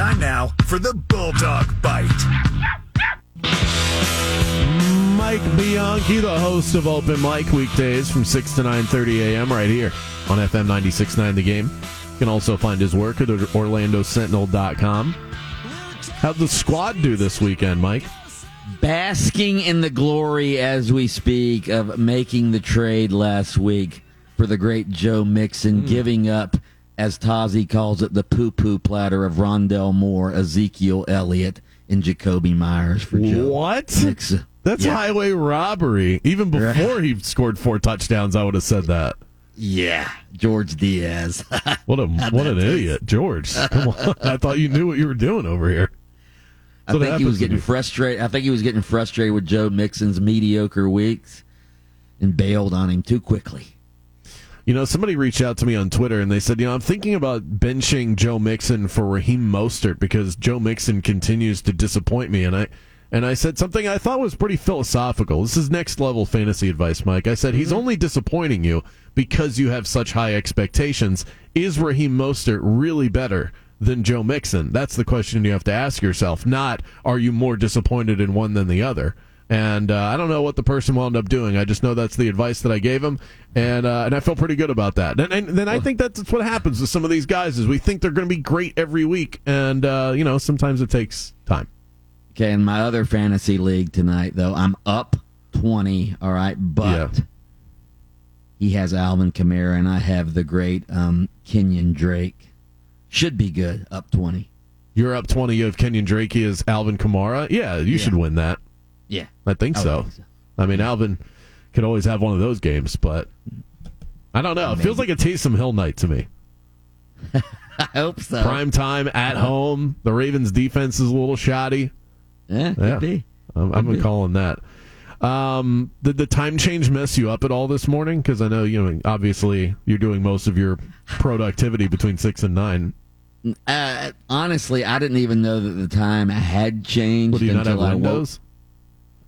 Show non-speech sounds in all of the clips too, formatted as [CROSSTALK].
Time now for the Bulldog Bite. Mike Bianchi, the host of Open Mic weekdays from 6 to 9.30 a.m. right here on FM 96.9 The Game. You can also find his work at OrlandoSentinel.com. How'd the squad do this weekend, Mike? Basking in the glory as we speak of making the trade last week for the great Joe Mixon, mm. giving up, as Tazi calls it, the poo poo platter of Rondale Moore, Ezekiel Elliott, and Jakobi Meyers for Joe What? That's yeah. highway robbery. Even before he scored four touchdowns, I would have said that. Yeah, George Diaz. [LAUGHS] what a what an idiot, George! Come on, [LAUGHS] I thought you knew what you were doing over here. I think he was getting frustrated. I think he was getting frustrated with Joe Mixon's mediocre weeks and bailed on him too quickly. You know, somebody reached out to me on Twitter and they said, you know, I'm thinking about benching Joe Mixon for Raheem Mostert because Joe Mixon continues to disappoint me. And I and I said something I thought was pretty philosophical. This is next level fantasy advice, Mike. I said, he's mm-hmm. only disappointing you because you have such high expectations. Is Raheem Mostert really better than Joe Mixon? That's the question you have to ask yourself. Not, are you more disappointed in one than the other? And uh, I don't know what the person wound up doing. I just know that's the advice that I gave him, and uh, and I feel pretty good about that. And, and then I think that's what happens with some of these guys is we think they're going to be great every week, and uh, you know sometimes it takes time. Okay, in my other fantasy league tonight, though, I'm up 20, all right, but yeah. he has Alvin Kamara, and I have the great um, Kenyon Drake. Should be good, up 20. You're up 20. You have Kenyon Drake. He is Alvin Kamara. Yeah, you yeah. should win that. Yeah. I think, I so. think so. I mean, Alvin could always have one of those games, but I don't know. It feels like a Taysom Hill night to me. [LAUGHS] I hope so. Prime time at home. The Ravens defense is a little shoddy. Yeah, could yeah. be. I'm, I'm be. calling that. Um, did the time change mess you up at all this morning? Because I know you know obviously you're doing most of your productivity between six and nine. Uh, honestly, I didn't even know that the time had changed well, do you until not have windows?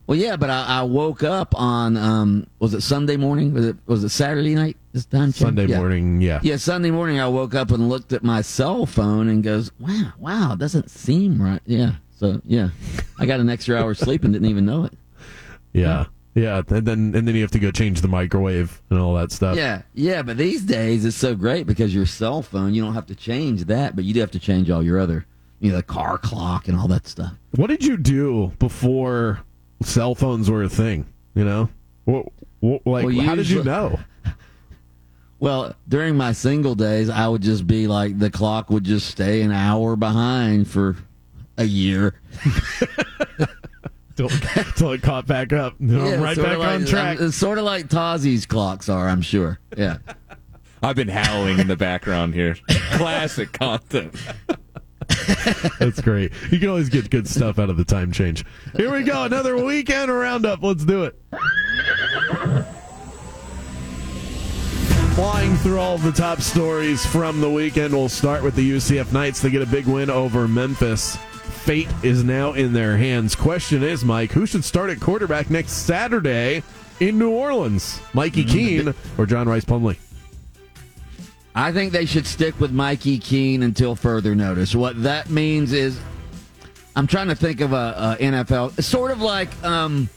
Well, yeah, but I, I, woke up on um, was it Sunday morning? Was it was it Saturday night? This time change? Sunday yeah. morning, yeah, yeah. Sunday morning, I woke up and looked at my cell phone and goes, "Wow, wow, it doesn't seem right." Yeah, so yeah, I got an extra hour sleep and didn't even know it. Yeah. Yeah, and then and then you have to go change the microwave and all that stuff. Yeah, yeah, but these days it's so great because your cell phone you don't have to change that, but you do have to change all your other, you know, the car clock and all that stuff. What did you do before cell phones were a thing? You know, what, what like well, how did you know? [LAUGHS] Well, during my single days, I would just be like the clock would just stay an hour behind for a year. [LAUGHS] Until it caught back up. yeah, right back like, on track. It's sort of like Tazi's clocks are, I'm sure. Yeah. [LAUGHS] I've been howling in the background here. Classic content. [LAUGHS] That's great. You can always get good stuff out of the time change. Here we go. Another weekend roundup. Let's do it. Flying through all the top stories from the weekend, we'll start with the UCF Knights. They get a big win over Memphis fate is now in their hands. Question is, Mike, who should start at quarterback next Saturday in New Orleans? Mikey mm-hmm. Keene or John Rice Plumlee? I think they should stick with Mikey Keene until further notice. What that means is, I'm trying to think of a, a NFL. It's sort of like um,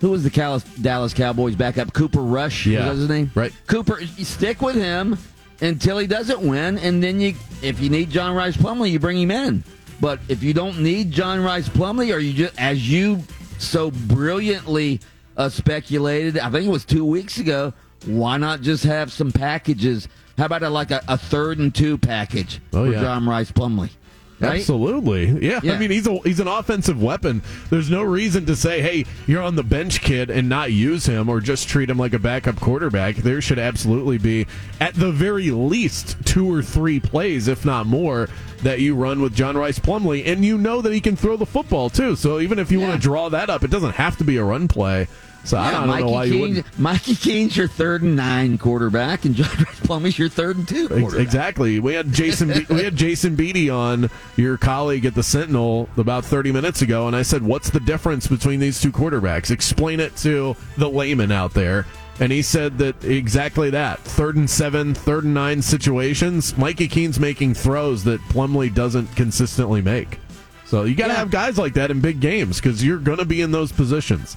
who was the Dallas Cowboys backup? Cooper Rush. Yeah, was his name. Right. Cooper. You stick with him until he doesn't win, and then you, if you need John Rice Plumlee, you bring him in. But if you don't need John Rice Plumlee, or you just as you so brilliantly uh, speculated, I think it was two weeks ago. Why not just have some packages? How about a, like a, a third and two package oh, for yeah. John Rice Plumlee? Right? Absolutely. Yeah. yeah. I mean, he's a, he's an offensive weapon. There's no reason to say, "Hey, you're on the bench, kid," and not use him or just treat him like a backup quarterback. There should absolutely be, at the very least, two or three plays, if not more, that you run with John Rice Plumlee and you know that he can throw the football too. So even if you yeah. want to draw that up, it doesn't have to be a run play. So yeah, I don't Mikey know why you wouldn't. Mikey Keene's your third and nine quarterback, and John Plumlee's your third and two. Exactly. We had Jason. Be- we had Jason Beede on your colleague at the Sentinel about thirty minutes ago, and I said, "What's the difference between these two quarterbacks? Explain it to the layman out there." and he said that exactly that third and seven, third and nine situations. Mikey Keene's making throws that Plumlee doesn't consistently make. So you got to Yeah. have guys like that in big games because you're going to be in those positions.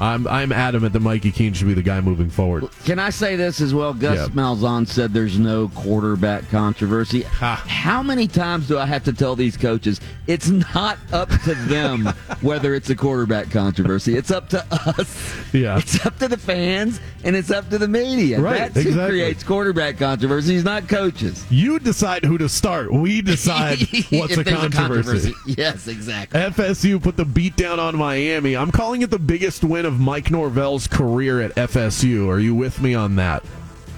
I'm I'm adamant that Mikey Keene should be the guy moving forward. Can I say this as well? Gus Yeah. Malzahn said there's no quarterback controversy. Ha. How many times do I have to tell these coaches it's not up to them [LAUGHS] whether it's a quarterback controversy? It's up to us. Yeah. It's up to the fans and it's up to the media. Right, That's who exactly. creates quarterback controversies, not coaches. You decide who to start. We decide [LAUGHS] what's If a controversy. Yes, exactly. FSU put the beat down on Miami. I'm calling it the biggest win of Mike Norvell's career at FSU. Are you with me on that?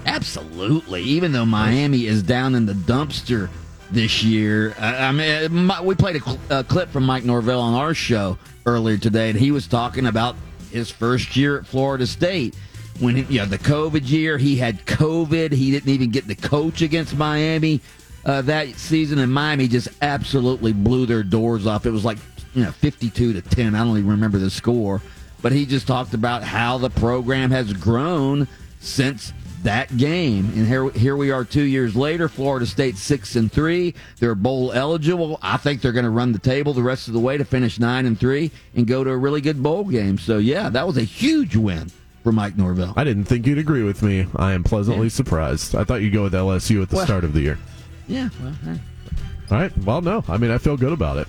Absolutely. Even though Miami is down in the dumpster this year, I, I mean, we played a, cl- a clip from Mike Norvell on our show earlier today, and he was talking about his first year at Florida State. When he, you know the COVID year, he had COVID. He didn't even get the coach against Miami uh, that season, and Miami just absolutely blew their doors off. It was like you know fifty-two to ten. I don't even remember the score, but he just talked about how the program has grown since that game. And here, here we are two years later. Florida State six and three. They're bowl eligible. I think they're going to run the table the rest of the way to finish nine and three and go to a really good bowl game. So yeah, that was a huge win for Mike Norvell. I didn't think you'd agree with me. I am pleasantly Yeah. surprised. I thought you'd go with LSU at the Well- start of the year. Yeah, well. All right. Well, no. I mean, I feel good about it.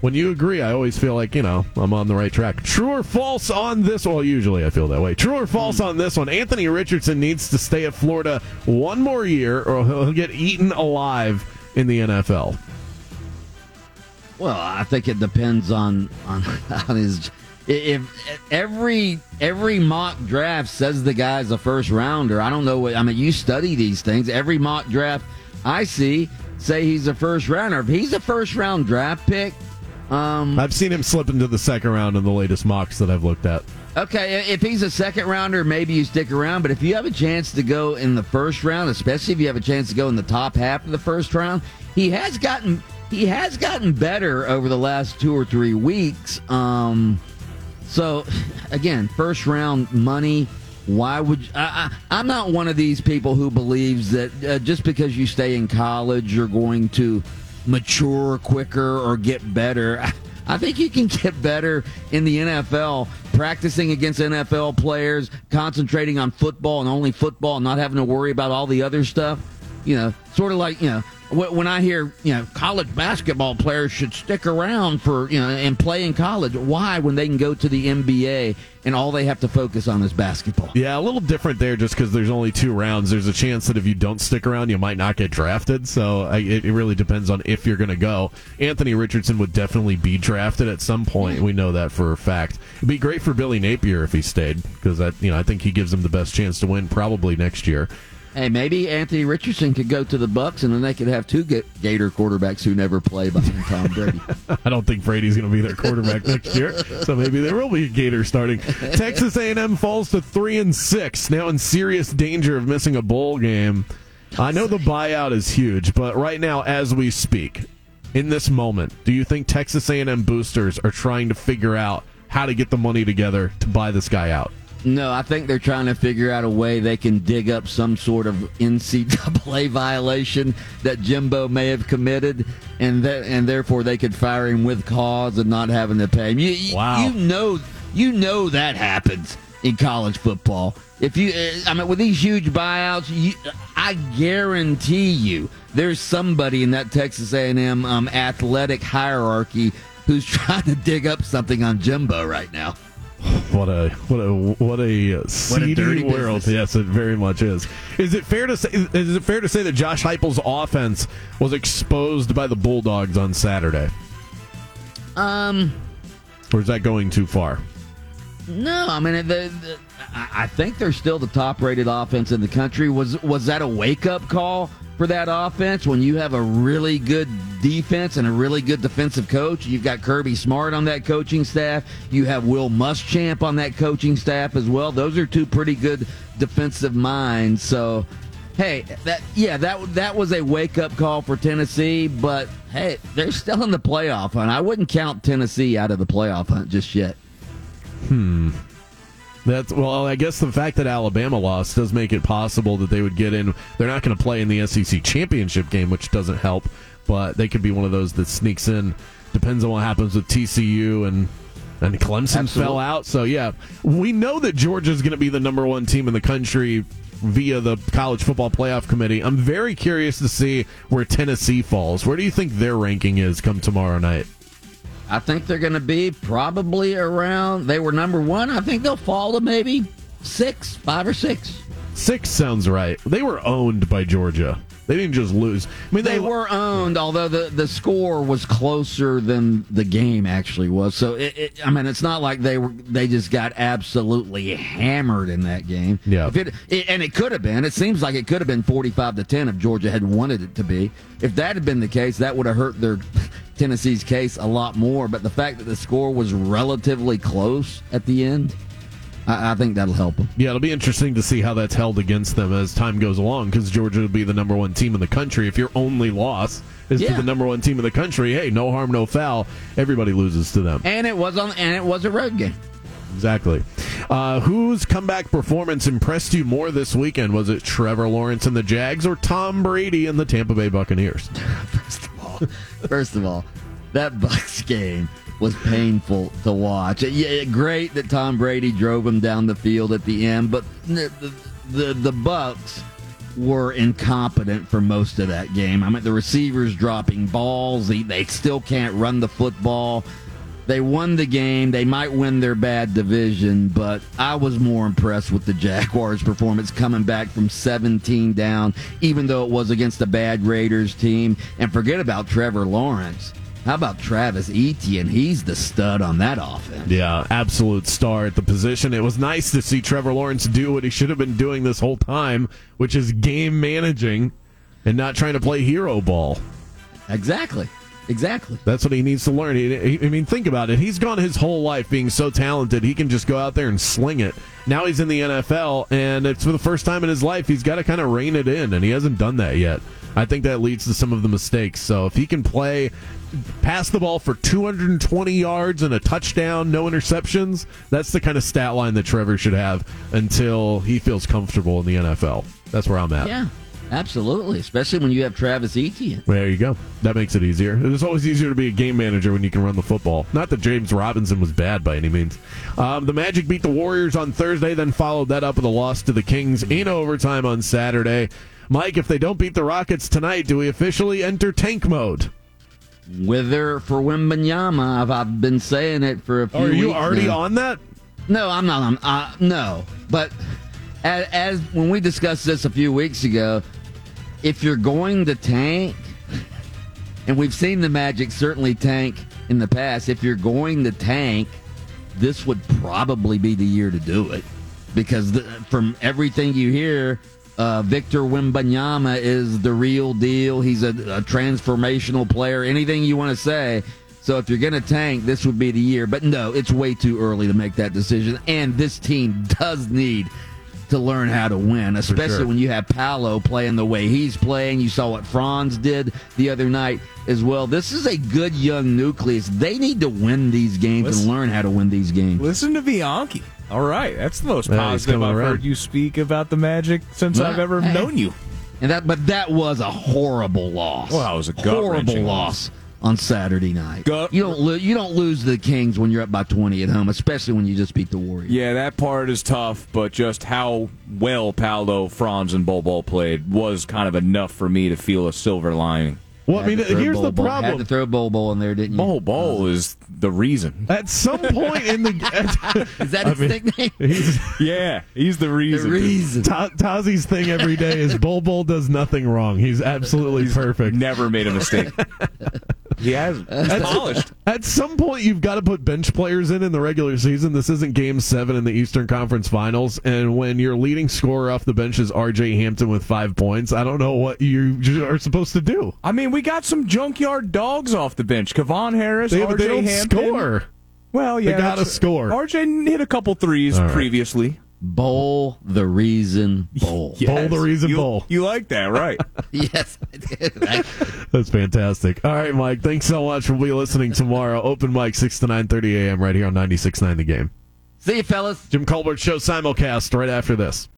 When you agree, I always feel like, you know, I'm on the right track. True or false on this? Well, usually I feel that way. True or false hmm. on this one? Anthony Richardson needs to stay at Florida one more year or he'll get eaten alive in the NFL. Well, I think it depends on on, [LAUGHS] on his. If, if every every mock draft says the guy's a first rounder, I don't know what. I mean, you study these things. Every mock draft I see say he's a first rounder. If he's a first round draft pick, um, I've seen him slip into the second round in the latest mocks that I've looked at. Okay, if he's a second rounder, maybe you stick around. But if you have a chance to go in the first round, especially if you have a chance to go in the top half of the first round, he has gotten he has gotten better over the last two or three weeks. Um, so [LAUGHS] again, first round money. Why would I, I, I'm not one of these people who believes that uh, just because you stay in college you're going to mature quicker or get better. [LAUGHS] I think you can get better in the NFL practicing against NFL players, concentrating on football and only football, not having to worry about all the other stuff. You know, sort of like you know when I hear you know college basketball players should stick around for you know and play in college. Why when they can go to the NBA and all they have to focus on is basketball? Yeah, a little different there just because there's only two rounds. There's a chance that if you don't stick around, you might not get drafted. So I, it, it really depends on if you're going to go. Anthony Richardson would definitely be drafted at some point. We know that for a fact. It'd be great for Billy Napier if he stayed because I, you know, I think he gives him the best chance to win probably next year. Hey, maybe Anthony Richardson could go to the Bucks, and then they could have two Gator quarterbacks who never play behind Tom Brady. [LAUGHS] I don't think Brady's going to be their quarterback next year, so maybe there will be a Gator starting. Texas A&M falls to three and six, now in serious danger of missing a bowl game. I know the buyout is huge, but right now, as we speak, in this moment, do you think Texas A&M boosters are trying to figure out how to get the money together to buy this guy out? No, I think they're trying to figure out a way they can dig up some sort of NCAA violation that Jimbo may have committed, and that and therefore they could fire him with cause and not having to pay him. You, Wow. you know, you know that happens in college football. If you, I mean, with these huge buyouts, you, I guarantee you, there's somebody in that Texas A&M um, athletic hierarchy who's [LAUGHS] trying to dig up something on Jimbo right now. What a what a what a seedy dirty world! business. Yes, it very much is. Is it fair to say? Is it fair to say that Josh Heupel's offense was exposed by the Bulldogs on Saturday, Um. or is that going too far? No, I mean, the, the, I I think they're still the top-rated offense in the country. Was was that a wake-up call for that offense when you have a really good defense and a really good defensive coach? You've got Kirby Smart on that coaching staff. You have Will Muschamp on that coaching staff as well. Those are two pretty good defensive minds. So, hey, that yeah, that that was a wake-up call for Tennessee. But hey, they're still in the playoff hunt. I wouldn't count Tennessee out of the playoff hunt just yet. Hmm. That's well. I guess the fact that Alabama lost does make it possible that they would get in. They're not going to play in the SEC championship game, which doesn't help. But they could be one of those that sneaks in. Depends on what happens with TCU and and Clemson Absolutely. fell out. So yeah, we know that Georgia's going to be the number one team in the country via the college football playoff committee. I'm very curious to see where Tennessee falls. Where do you think their ranking is come tomorrow night? I think they're going to be probably around. They were number one. I think they'll fall to maybe six, five or six. Six sounds right. They were owned by Georgia. They didn't just lose. I mean, They were owned, although the, the score was closer than the game actually was. So it, it, I mean, it's not like they were they just got absolutely hammered in that game. Yeah. If it, it and it could have been. It seems like it could have been forty five to ten if Georgia had wanted it to be. If that had been the case, that would have hurt their Tennessee's case a lot more. But the fact that the score was relatively close at the end, I, I think that'll help them. Yeah, it'll be interesting to see how that's held against them as time goes along because Georgia will be the number one team in the country. If your only loss is to the number one team in the country, hey, no harm, no foul. Everybody loses to them. And it was on and it was a road game. Exactly. Uh, whose comeback performance impressed you more this weekend? Was it Trevor Lawrence and the Jags or Tom Brady and the Tampa Bay Buccaneers? [LAUGHS] [LAUGHS] First of all, that Bucks game was painful to watch. Yeah, great that Tom Brady drove him down the field at the end, but the the, the, the Bucks were incompetent for most of that game. I mean, the receivers dropping balls. They, they still can't run the football. They won the game. They might win their bad division, but I was more impressed with the Jaguars' performance coming back from 17 down, even though it was against a bad Raiders team. And forget about Trevor Lawrence. How about Travis Etienne? He's the stud on that offense. Yeah, absolute star at the position. It was nice to see Trevor Lawrence do what he should have been doing this whole time, which is game managing and not trying to play hero ball. Exactly. Exactly. That's what he needs to learn. He, he- I mean, think about it. He's gone his whole life being so talented. He can just go out there and sling it. Now he's in the NFL, and it's for the first time in his life. He's got to kind of rein it in, and he hasn't done that yet. I think that leads to some of the mistakes. So if he can play, pass the ball for 220 yards and a touchdown, no interceptions, that's the kind of stat line that Trevor should have until he feels comfortable in the NFL. That's where I'm at. Yeah, absolutely. Especially when you have Travis Etienne. There you go. That makes it easier. It's always easier to be a game manager when you can run the football. Not that James Robinson was bad by any means. Um, the Magic beat the Warriors on Thursday, then followed that up with a loss to the Kings in overtime on Saturday. Mike, if they don't beat the Rockets tonight, do we officially enter tank mode? Wither for Wembanyama. I've, I've been saying it for a few Are you already now. on that? No, I'm not. I'm, uh, no, but as, as when we discussed this a few weeks ago, if you're going to tank, and we've seen the Magic certainly tank in the past, if you're going to tank, this would probably be the year to do it because the, from everything you hear. Uh, Victor Wembanyama is the real deal. He's a, a transformational player. Anything you want to say. So if you're going to tank, this would be the year. But no, it's way too early to make that decision. And this team does need to learn how to win, especially sure. when you have Paolo playing the way he's playing. You saw what Franz did the other night as well. This is a good young nucleus. They need to win these games Listen- and learn how to win these games. Listen to Bianchi. All right, that's the most Yeah, he's positive I've around. heard you speak about the Magic since Well, I've ever hey. known you. And that, but that was a horrible loss. Well, it was a horrible gut-wrenching loss on Saturday night. Gut- you don't lo- you don't lose the Kings when you're up by 20 at home, especially when you just beat the Warriors. Yeah, that part is tough, but just how well Paolo, Franz, and Bobo played was kind of enough for me to feel a silver lining. Well, I mean, to throw here's the Bol Bol- Had problem. to throw Bol Bol in there, didn't you? Bobo uh-huh. is the reason. At some point in the. [LAUGHS] Is that his nickname? He's, Yeah, he's the reason. The reason. reason. Ta- Tazi's thing every day is Bol Bol does nothing wrong. He's absolutely perfect. Never made a mistake. [LAUGHS] he has. [LAUGHS] He's polished. At some point, you've got to put bench players in in the regular season. This isn't Game Seven in the Eastern Conference Finals, and when your leading scorer off the bench is R.J. Hampton with five points, I don't know what you are supposed to do. I mean, we got some junkyard dogs off the bench. Kevon Harris, They, RJ they Hampton. score. Well, yeah, they gotta score. RJ hit a couple threes right. previously. Bowl the reason bowl. [LAUGHS] Bowl the reason you, bowl. You like that, right? [LAUGHS] yes, I did. That's fantastic. All right, Mike. Thanks so much. We'll be listening tomorrow. Open mic six to nine thirty a.m. right here on 96.9 The Game. See you, fellas. Jim Colbert Show simulcast right after this.